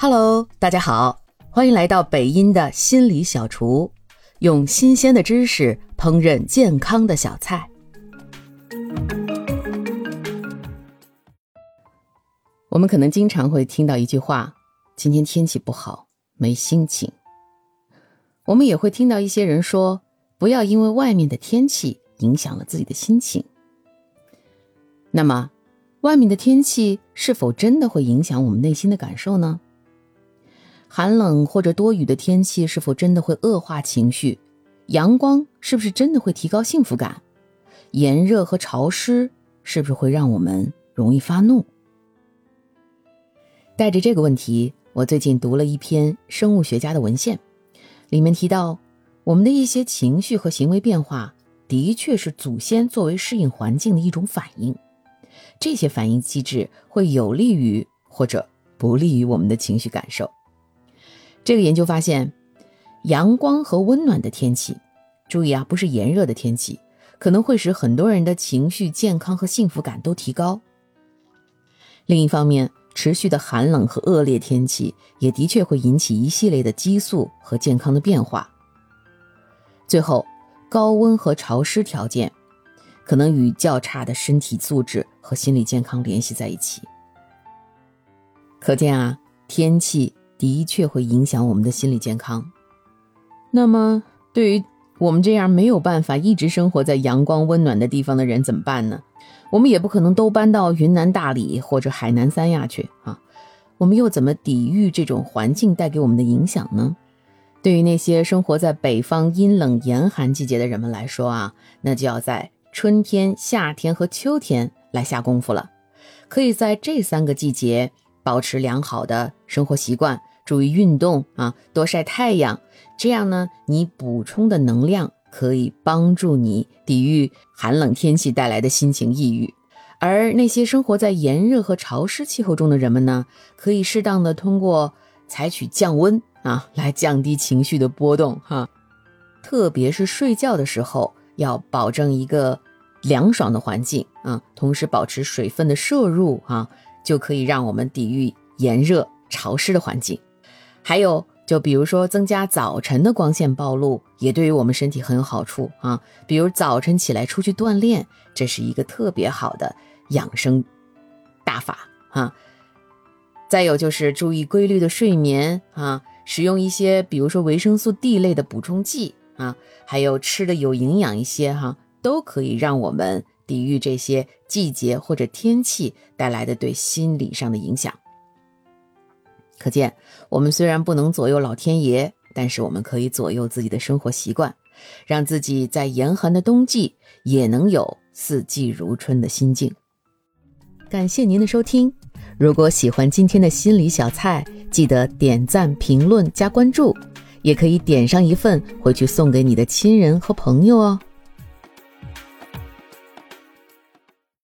Hello，大家好，欢迎来到北音的心理小厨，用新鲜的知识烹饪健康的小菜。我们可能经常会听到一句话：“今天天气不好，没心情。”我们也会听到一些人说：“不要因为外面的天气影响了自己的心情。”那么，外面的天气是否真的会影响我们内心的感受呢？寒冷或者多雨的天气是否真的会恶化情绪？阳光是不是真的会提高幸福感？炎热和潮湿是不是会让我们容易发怒？带着这个问题，我最近读了一篇生物学家的文献，里面提到，我们的一些情绪和行为变化，的确是祖先作为适应环境的一种反应。这些反应机制会有利于或者不利于我们的情绪感受。这个研究发现，阳光和温暖的天气，注意啊，不是炎热的天气，可能会使很多人的情绪、健康和幸福感都提高。另一方面，持续的寒冷和恶劣天气也的确会引起一系列的激素和健康的变化。最后，高温和潮湿条件可能与较差的身体素质和心理健康联系在一起。可见啊，天气。的确会影响我们的心理健康。那么，对于我们这样没有办法一直生活在阳光温暖的地方的人怎么办呢？我们也不可能都搬到云南大理或者海南三亚去啊。我们又怎么抵御这种环境带给我们的影响呢？对于那些生活在北方阴冷严寒季节的人们来说啊，那就要在春天、夏天和秋天来下功夫了。可以在这三个季节保持良好的生活习惯。注意运动啊，多晒太阳，这样呢，你补充的能量可以帮助你抵御寒冷天气带来的心情抑郁。而那些生活在炎热和潮湿气候中的人们呢，可以适当的通过采取降温啊，来降低情绪的波动哈。特别是睡觉的时候，要保证一个凉爽的环境啊，同时保持水分的摄入啊，就可以让我们抵御炎热潮湿的环境。还有，就比如说增加早晨的光线暴露，也对于我们身体很有好处啊。比如早晨起来出去锻炼，这是一个特别好的养生大法啊。再有就是注意规律的睡眠啊，使用一些比如说维生素 D 类的补充剂啊，还有吃的有营养一些哈，都可以让我们抵御这些季节或者天气带来的对心理上的影响。可见，我们虽然不能左右老天爷，但是我们可以左右自己的生活习惯，让自己在严寒的冬季也能有四季如春的心境。感谢您的收听，如果喜欢今天的心理小菜，记得点赞、评论、加关注，也可以点上一份回去送给你的亲人和朋友哦。